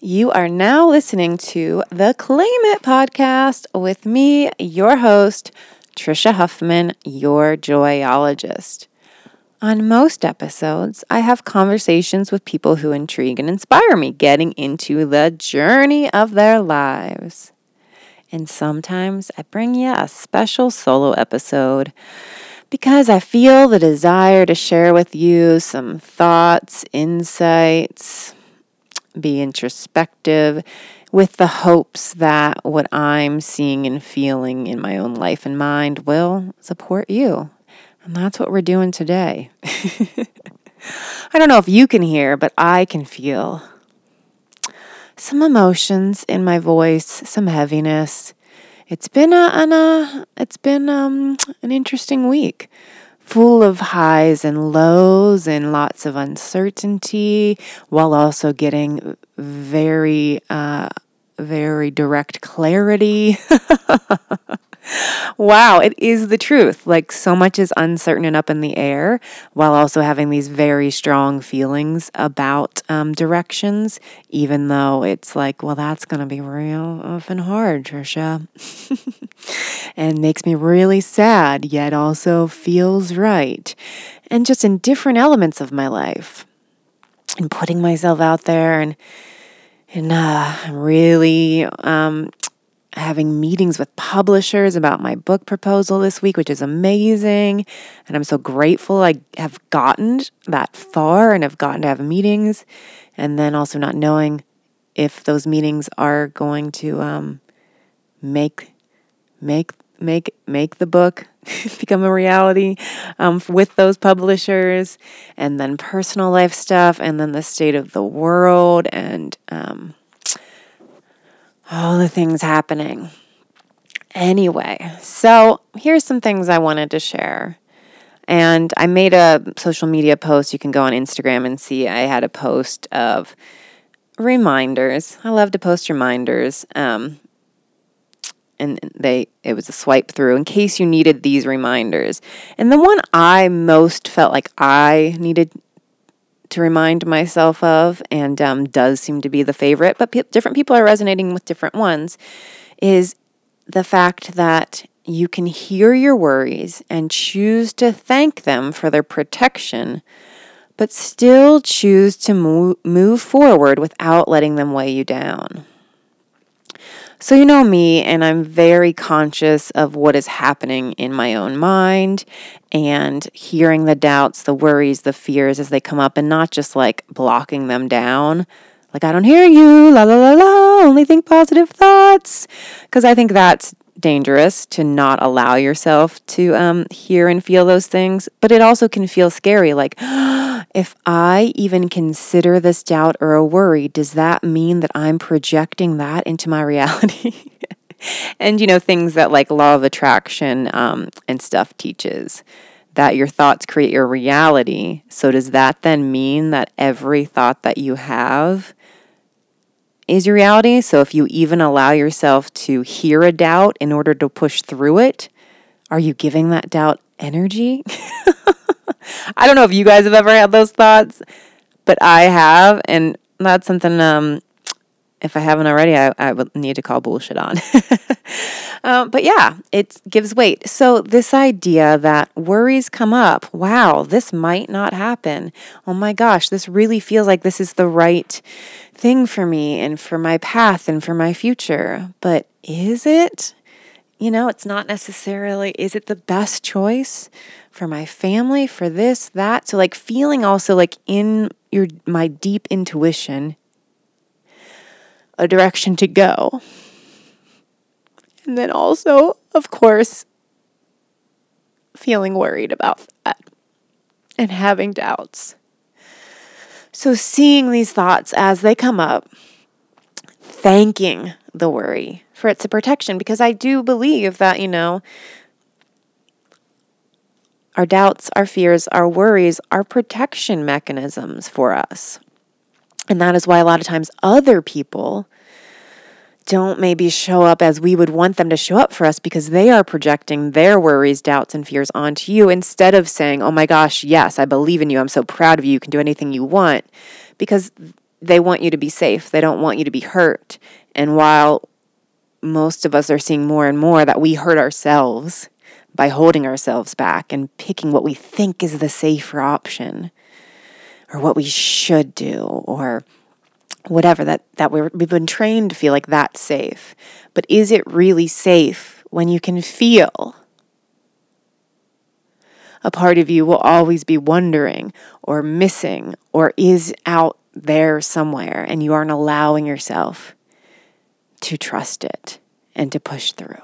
You are now listening to the Claim It podcast with me, your host, Trisha Huffman, your joyologist. On most episodes, I have conversations with people who intrigue and inspire me, getting into the journey of their lives. And sometimes I bring you a special solo episode because I feel the desire to share with you some thoughts, insights, be introspective with the hopes that what I'm seeing and feeling in my own life and mind will support you. And that's what we're doing today. I don't know if you can hear, but I can feel some emotions in my voice, some heaviness. It's been a, an, a it's been um, an interesting week full of highs and lows and lots of uncertainty while also getting very, uh, very direct clarity. wow, it is the truth. Like so much is uncertain and up in the air while also having these very strong feelings about um, directions, even though it's like, well, that's going to be real often hard, Trisha. and makes me really sad, yet also feels right. And just in different elements of my life. And putting myself out there and and uh, really um, having meetings with publishers about my book proposal this week, which is amazing. And I'm so grateful I have gotten that far and have gotten to have meetings. And then also not knowing if those meetings are going to um, make make make make the book become a reality um, with those publishers and then personal life stuff and then the state of the world and um, all the things happening. Anyway, so here's some things I wanted to share. And I made a social media post. You can go on Instagram and see I had a post of reminders. I love to post reminders. Um, and they it was a swipe through in case you needed these reminders. And the one I most felt like I needed to remind myself of, and um, does seem to be the favorite, but pe- different people are resonating with different ones, is the fact that you can hear your worries and choose to thank them for their protection, but still choose to move, move forward without letting them weigh you down. So, you know me, and I'm very conscious of what is happening in my own mind and hearing the doubts, the worries, the fears as they come up, and not just like blocking them down. Like, I don't hear you, la la la la, only think positive thoughts. Because I think that's dangerous to not allow yourself to um, hear and feel those things. But it also can feel scary like, if I even consider this doubt or a worry, does that mean that I'm projecting that into my reality? and, you know, things that like law of attraction um, and stuff teaches that your thoughts create your reality. So, does that then mean that every thought that you have is your reality. So if you even allow yourself to hear a doubt in order to push through it, are you giving that doubt energy? I don't know if you guys have ever had those thoughts, but I have. And that's something, um, if I haven't already, I, I would need to call bullshit on. um, but yeah, it gives weight. So, this idea that worries come up wow, this might not happen. Oh my gosh, this really feels like this is the right thing for me and for my path and for my future. But is it? You know, it's not necessarily, is it the best choice for my family, for this, that? So, like, feeling also like in your, my deep intuition, a direction to go. And then also, of course, feeling worried about that and having doubts. So, seeing these thoughts as they come up, thanking the worry for its protection, because I do believe that, you know, our doubts, our fears, our worries are protection mechanisms for us. And that is why a lot of times other people don't maybe show up as we would want them to show up for us because they are projecting their worries, doubts, and fears onto you instead of saying, Oh my gosh, yes, I believe in you. I'm so proud of you. You can do anything you want. Because they want you to be safe, they don't want you to be hurt. And while most of us are seeing more and more that we hurt ourselves by holding ourselves back and picking what we think is the safer option or what we should do or whatever that that we we've been trained to feel like that's safe. But is it really safe when you can feel a part of you will always be wondering or missing or is out there somewhere and you aren't allowing yourself to trust it and to push through.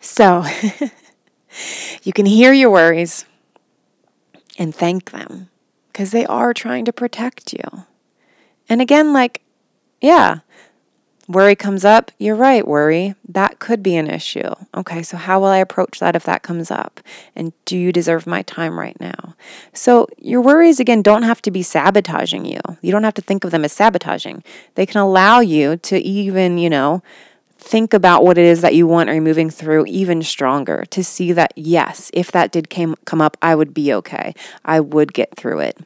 So, you can hear your worries and thank them because they are trying to protect you. And again, like, yeah, Worry comes up, you're right, worry. That could be an issue. Okay, so how will I approach that if that comes up? And do you deserve my time right now? So, your worries, again, don't have to be sabotaging you. You don't have to think of them as sabotaging. They can allow you to even, you know, think about what it is that you want or you're moving through even stronger to see that, yes, if that did came, come up, I would be okay. I would get through it.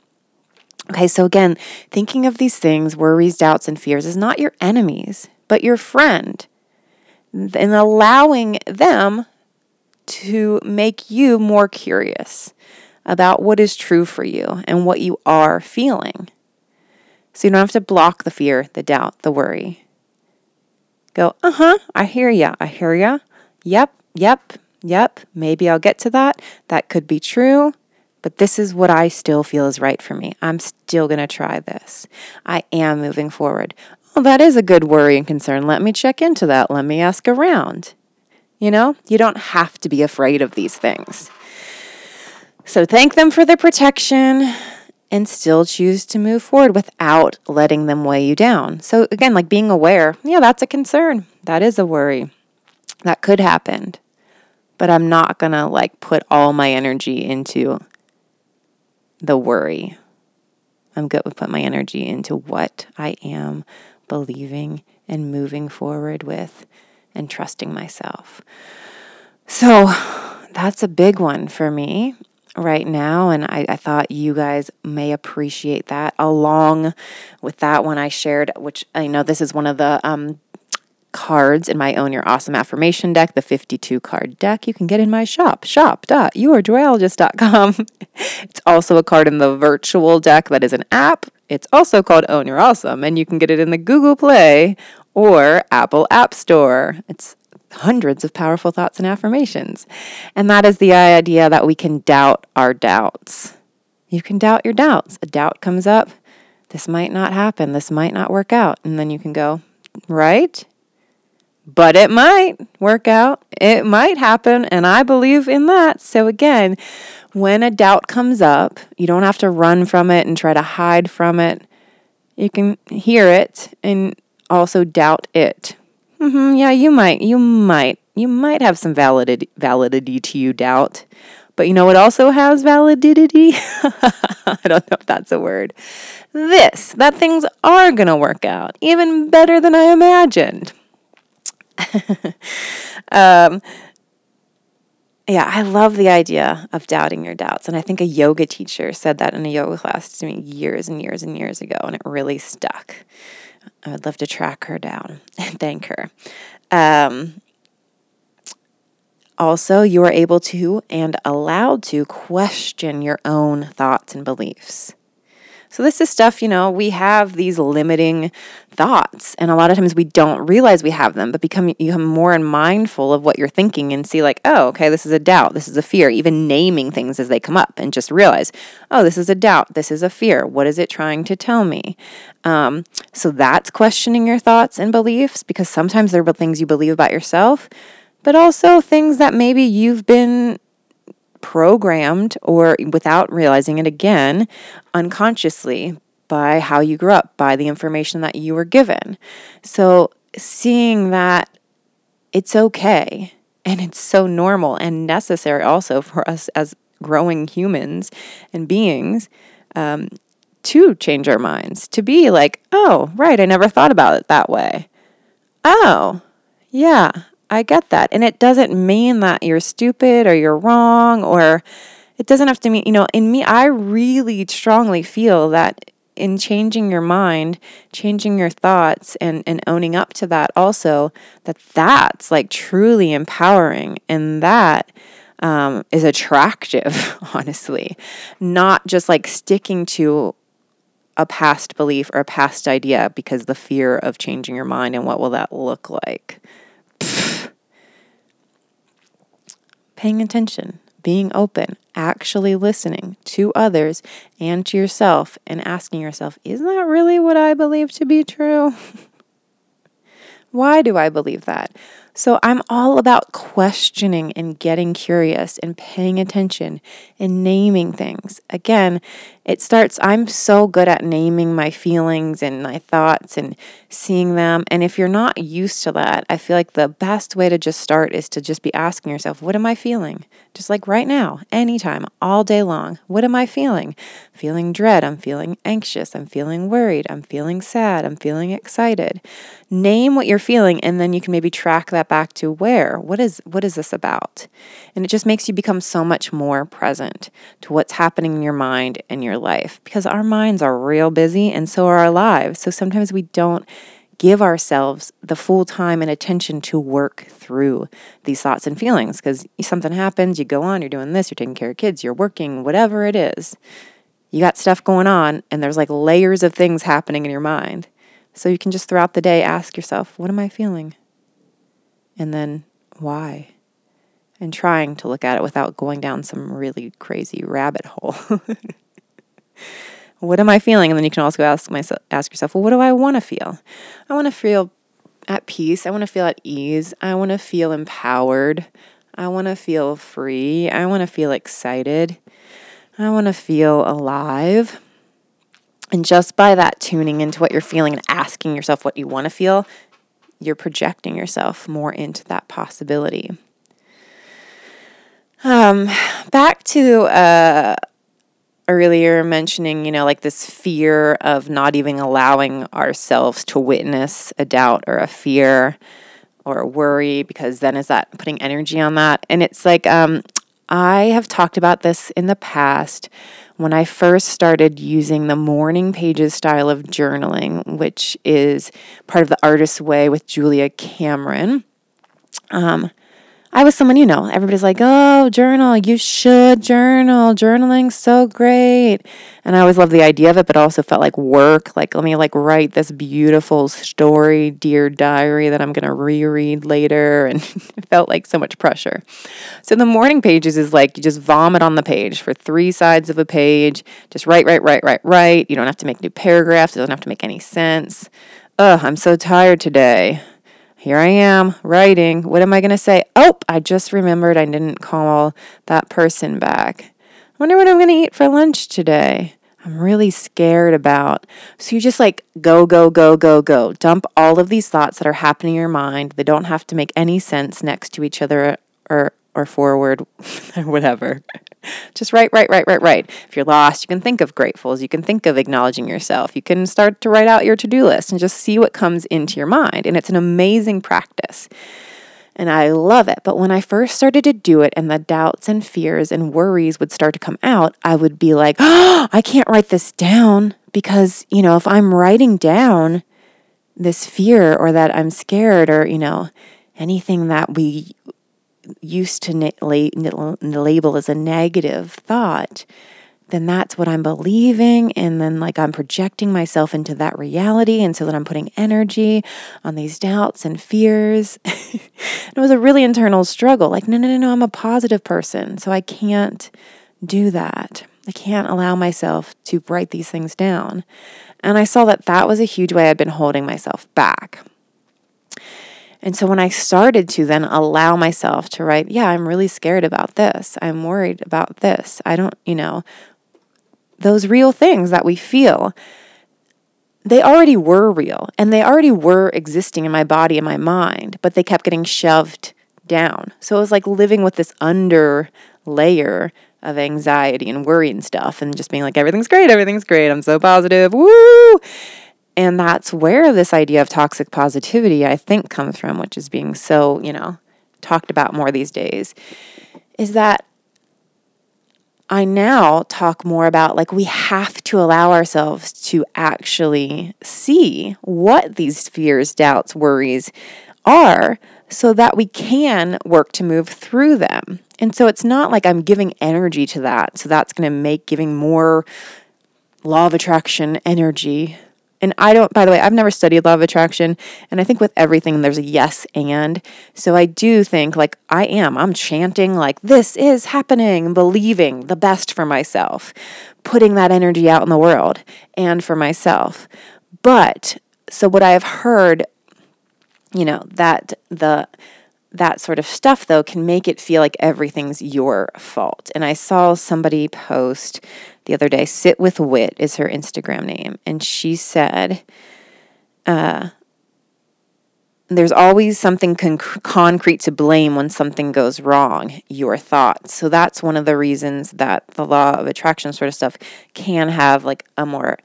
Okay, so again, thinking of these things, worries, doubts, and fears, is not your enemies, but your friend. And allowing them to make you more curious about what is true for you and what you are feeling. So you don't have to block the fear, the doubt, the worry. Go, uh huh, I hear ya, I hear ya. Yep, yep, yep, maybe I'll get to that. That could be true but this is what I still feel is right for me. I'm still going to try this. I am moving forward. Oh, that is a good worry and concern. Let me check into that. Let me ask around. You know, you don't have to be afraid of these things. So thank them for their protection and still choose to move forward without letting them weigh you down. So again, like being aware, yeah, that's a concern. That is a worry. That could happen. But I'm not going to like put all my energy into the worry. I'm good with put my energy into what I am believing and moving forward with and trusting myself. So that's a big one for me right now. And I, I, thought you guys may appreciate that along with that one I shared, which I know this is one of the um, cards in my Own Your Awesome Affirmation deck, the 52 card deck, you can get in my shop, shop.yourjoyologist.com. it's also a card in the virtual deck that is an app. It's also called Own Your Awesome, and you can get it in the Google Play or Apple App Store. It's hundreds of powerful thoughts and affirmations. And that is the idea that we can doubt our doubts. You can doubt your doubts. A doubt comes up. This might not happen. This might not work out. And then you can go, right? But it might work out. It might happen. And I believe in that. So, again, when a doubt comes up, you don't have to run from it and try to hide from it. You can hear it and also doubt it. Mm-hmm, yeah, you might. You might. You might have some validity, validity to you doubt. But you know what also has validity? I don't know if that's a word. This, that things are going to work out even better than I imagined. um, yeah, I love the idea of doubting your doubts. And I think a yoga teacher said that in a yoga class to me years and years and years ago, and it really stuck. I would love to track her down and thank her. Um, also, you are able to and allowed to question your own thoughts and beliefs. So, this is stuff, you know, we have these limiting thoughts, and a lot of times we don't realize we have them, but become you become more and mindful of what you're thinking and see, like, oh, okay, this is a doubt, this is a fear, even naming things as they come up, and just realize, oh, this is a doubt, this is a fear. What is it trying to tell me? Um, so, that's questioning your thoughts and beliefs because sometimes there are things you believe about yourself, but also things that maybe you've been programmed or without realizing it again, unconsciously by how you grew up, by the information that you were given. So, seeing that it's okay and it's so normal and necessary also for us as growing humans and beings um, to change our minds, to be like, oh, right, I never thought about it that way. Oh, yeah, I get that. And it doesn't mean that you're stupid or you're wrong or it doesn't have to mean, you know, in me, I really strongly feel that in changing your mind, changing your thoughts, and, and owning up to that also, that that's like truly empowering. And that um, is attractive, honestly, not just like sticking to a past belief or a past idea because the fear of changing your mind and what will that look like. Paying attention, being open, actually listening to others and to yourself, and asking yourself, is that really what I believe to be true? Why do I believe that? So I'm all about questioning and getting curious and paying attention and naming things. Again, it starts, I'm so good at naming my feelings and my thoughts and seeing them. And if you're not used to that, I feel like the best way to just start is to just be asking yourself, what am I feeling? Just like right now, anytime, all day long. What am I feeling? Feeling dread. I'm feeling anxious. I'm feeling worried. I'm feeling sad. I'm feeling excited. Name what you're feeling, and then you can maybe track that back to where. What is what is this about? And it just makes you become so much more present to what's happening in your mind and your life because our minds are real busy and so are our lives. So sometimes we don't give ourselves the full time and attention to work through these thoughts and feelings because something happens, you go on, you're doing this, you're taking care of kids, you're working, whatever it is. You got stuff going on, and there's like layers of things happening in your mind. So you can just throughout the day ask yourself, what am I feeling? And then why? And trying to look at it without going down some really crazy rabbit hole. what am I feeling? And then you can also ask myself, ask yourself, well, what do I want to feel? I want to feel at peace. I want to feel at ease. I want to feel empowered. I want to feel free. I want to feel excited. I want to feel alive. And just by that tuning into what you're feeling and asking yourself what you want to feel, you're projecting yourself more into that possibility. Um, back to uh, earlier mentioning, you know, like this fear of not even allowing ourselves to witness a doubt or a fear or a worry, because then is that putting energy on that? And it's like, um, I have talked about this in the past when I first started using the morning pages style of journaling, which is part of the Artist's Way with Julia Cameron. Um, I was someone, you know, everybody's like, oh, journal, you should journal. Journaling's so great. And I always loved the idea of it, but also felt like work. Like, let me like write this beautiful story, dear diary, that I'm to reread later. And it felt like so much pressure. So the morning pages is like you just vomit on the page for three sides of a page. Just write, write, write, write, write. You don't have to make new paragraphs. It doesn't have to make any sense. Ugh, I'm so tired today here I am writing. What am I going to say? Oh, I just remembered I didn't call that person back. I wonder what I'm going to eat for lunch today. I'm really scared about. So you just like go, go, go, go, go. Dump all of these thoughts that are happening in your mind. They don't have to make any sense next to each other or or forward or whatever. Just write, write, write, write, write. If you're lost, you can think of gratefuls. You can think of acknowledging yourself. You can start to write out your to do list and just see what comes into your mind. And it's an amazing practice. And I love it. But when I first started to do it and the doubts and fears and worries would start to come out, I would be like, oh, I can't write this down because, you know, if I'm writing down this fear or that I'm scared or, you know, anything that we used to na- la- label as a negative thought, then that's what I'm believing. And then, like, I'm projecting myself into that reality. And so then I'm putting energy on these doubts and fears. it was a really internal struggle. Like, no, no, no, no, I'm a positive person. So I can't do that. I can't allow myself to write these things down. And I saw that that was a huge way I'd been holding myself back. And so when I started to then allow myself to write, yeah, I'm really scared about this. I'm worried about this. I don't, you know, those real things that we feel, they already were real and they already were existing in my body and my mind, but they kept getting shoved down. So it was like living with this under layer of anxiety and worry and stuff and just being like, everything's great, everything's great, I'm so positive, woo! And that's where this idea of toxic positivity, I think, comes from, which is being so, you know, talked about more these days, is that I now talk more about like we have to allow ourselves to actually see what these fears, doubts, worries are so that we can work to move through them. And so it's not like I'm giving energy to that. So that's going to make giving more law of attraction energy and I don't, by the way, I've never studied law of attraction. And I think with everything, there's a yes and. So I do think, like, I am, I'm chanting, like, this is happening, believing the best for myself, putting that energy out in the world and for myself. But so what I have heard, you know, that the, that sort of stuff though can make it feel like everything's your fault. And I saw somebody post the other day. Sit with Wit is her Instagram name. And she said, uh, there's always something con- concrete to blame when something goes wrong, your thoughts. So that's one of the reasons that the law of attraction sort of stuff can have like a more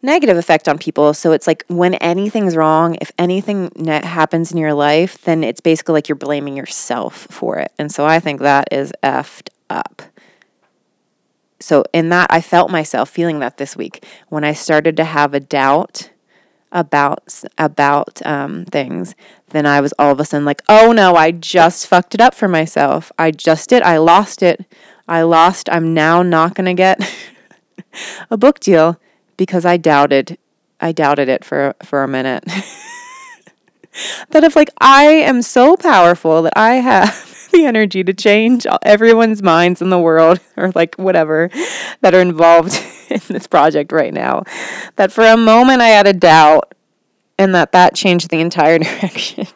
negative effect on people. So it's like when anything's wrong, if anything ne- happens in your life, then it's basically like you're blaming yourself for it. And so I think that is effed up so in that I felt myself feeling that this week when I started to have a doubt about about um, things then I was all of a sudden like oh no I just fucked it up for myself. I just did. I lost it. I lost. I'm now not going to get a book deal because I doubted I doubted it for for a minute. That if like I am so powerful that I have the energy to change everyone's minds in the world or like whatever that are involved in this project right now. That for a moment I had a doubt and that that changed the entire direction.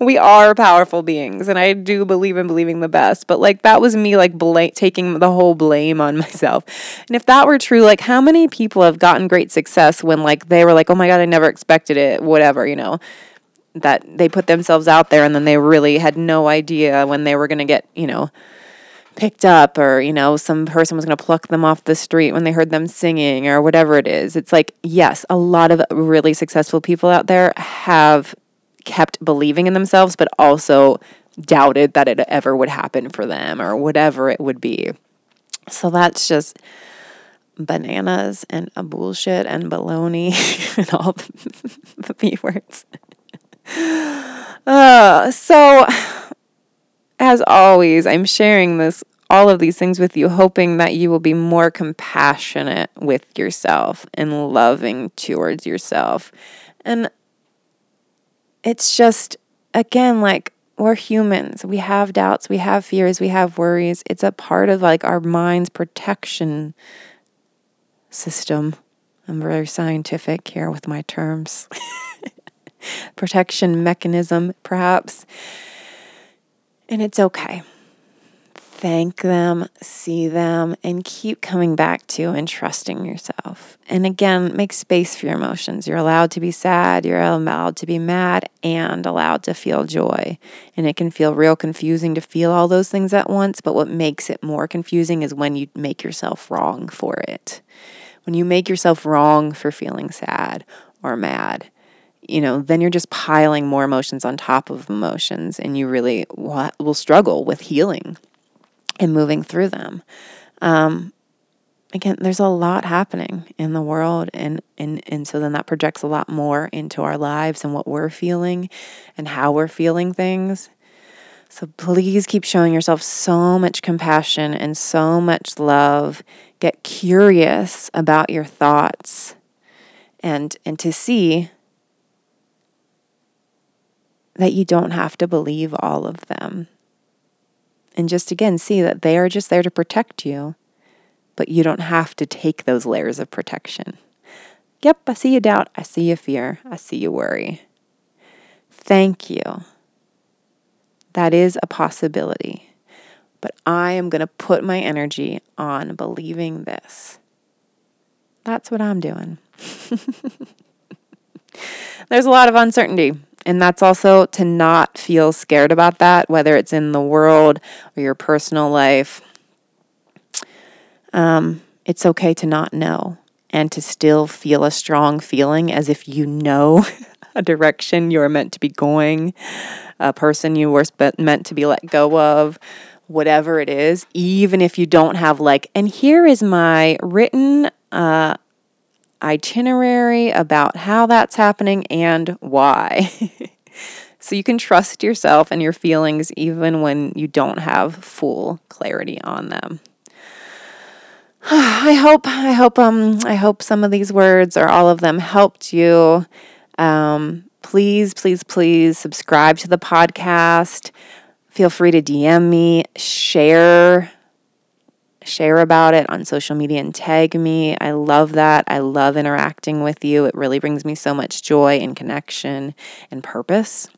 we are powerful beings and I do believe in believing the best, but like that was me like bla- taking the whole blame on myself. And if that were true, like how many people have gotten great success when like they were like, "Oh my god, I never expected it," whatever, you know that they put themselves out there and then they really had no idea when they were going to get, you know, picked up or, you know, some person was going to pluck them off the street when they heard them singing or whatever it is. It's like, yes, a lot of really successful people out there have kept believing in themselves, but also doubted that it ever would happen for them or whatever it would be. So that's just bananas and a bullshit and baloney and all the, the B words. Uh, so, as always, I'm sharing this, all of these things with you, hoping that you will be more compassionate with yourself and loving towards yourself. And it's just, again, like we're humans. We have doubts, we have fears, we have worries. It's a part of like our mind's protection system. I'm very scientific here with my terms. protection mechanism, perhaps. And it's okay. Thank them, see them, and keep coming back to and trusting yourself. And again, make space for your emotions. You're allowed to be sad, you're allowed to be mad, and allowed to feel joy. And it can feel real confusing to feel all those things at once, but what makes it more confusing is when you make yourself wrong for it. When you make yourself wrong for feeling sad or mad you know, then you're just piling more emotions on top of emotions and you really will struggle with healing and moving through them. Um, again, there's a lot happening in the world and, and and so then that projects a lot more into our lives and what we're feeling and how we're feeling things. So please keep showing yourself so much compassion and so much love. Get curious about your thoughts and and to see that you don't have to believe all of them. And just again, see that they are just there to protect you, but you don't have to take those layers of protection. Yep, I see you doubt. I see you fear. I see you worry. Thank you. That is a possibility. But I am going to put my energy on believing this. That's what I'm doing. There's a lot of uncertainty and that's also to not feel scared about that, whether it's in the world or your personal life. Um, it's okay to not know and to still feel a strong feeling as if you know a direction you're meant to be going, a person you were meant to be let go of, whatever it is, even if you don't have like, and here is my written uh, itinerary about how that's happening and why. so you can trust yourself and your feelings even when you don't have full clarity on them. I hope I hope um I hope some of these words or all of them helped you. Um, please, please, please subscribe to the podcast. Feel free to DM me, share share about it on social media and tag me. I love that. I love interacting with you. It really brings me so much joy and connection and purpose.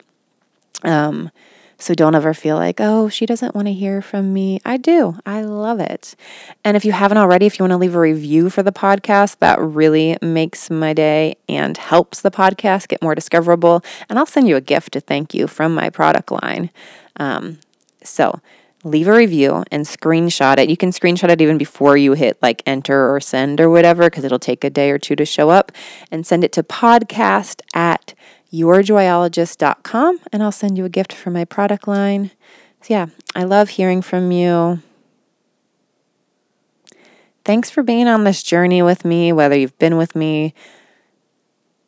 Um, so don't ever feel like, oh, she doesn't want to hear from me. I do. I love it. And if you haven't already, if you want to leave a review for the podcast, that really makes my day and helps the podcast get more discoverable. And I'll send you a gift to thank you from my product line. Um, so leave a review and screenshot it. You can screenshot it even before you hit like enter or send or whatever, because it'll take a day or two to show up. And send it to podcast at yourjoyologist.com and I'll send you a gift for my product line. So, yeah, I love hearing from you. Thanks for being on this journey with me, whether you've been with me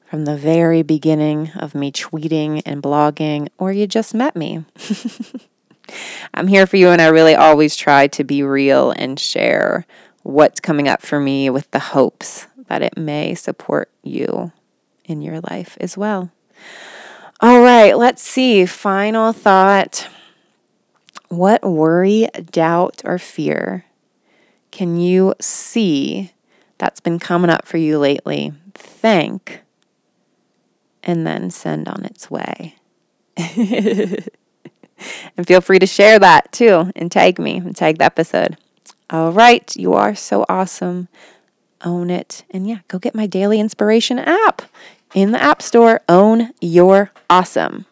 from the very beginning of me tweeting and blogging or you just met me. I'm here for you, and I really always try to be real and share what's coming up for me with the hopes that it may support you in your life as well. All right, let's see. Final thought. What worry, doubt, or fear can you see that's been coming up for you lately? Thank and then send on its way. and feel free to share that too and tag me and tag the episode. All right, you are so awesome. Own it. And yeah, go get my daily inspiration app in the App Store. Own your awesome.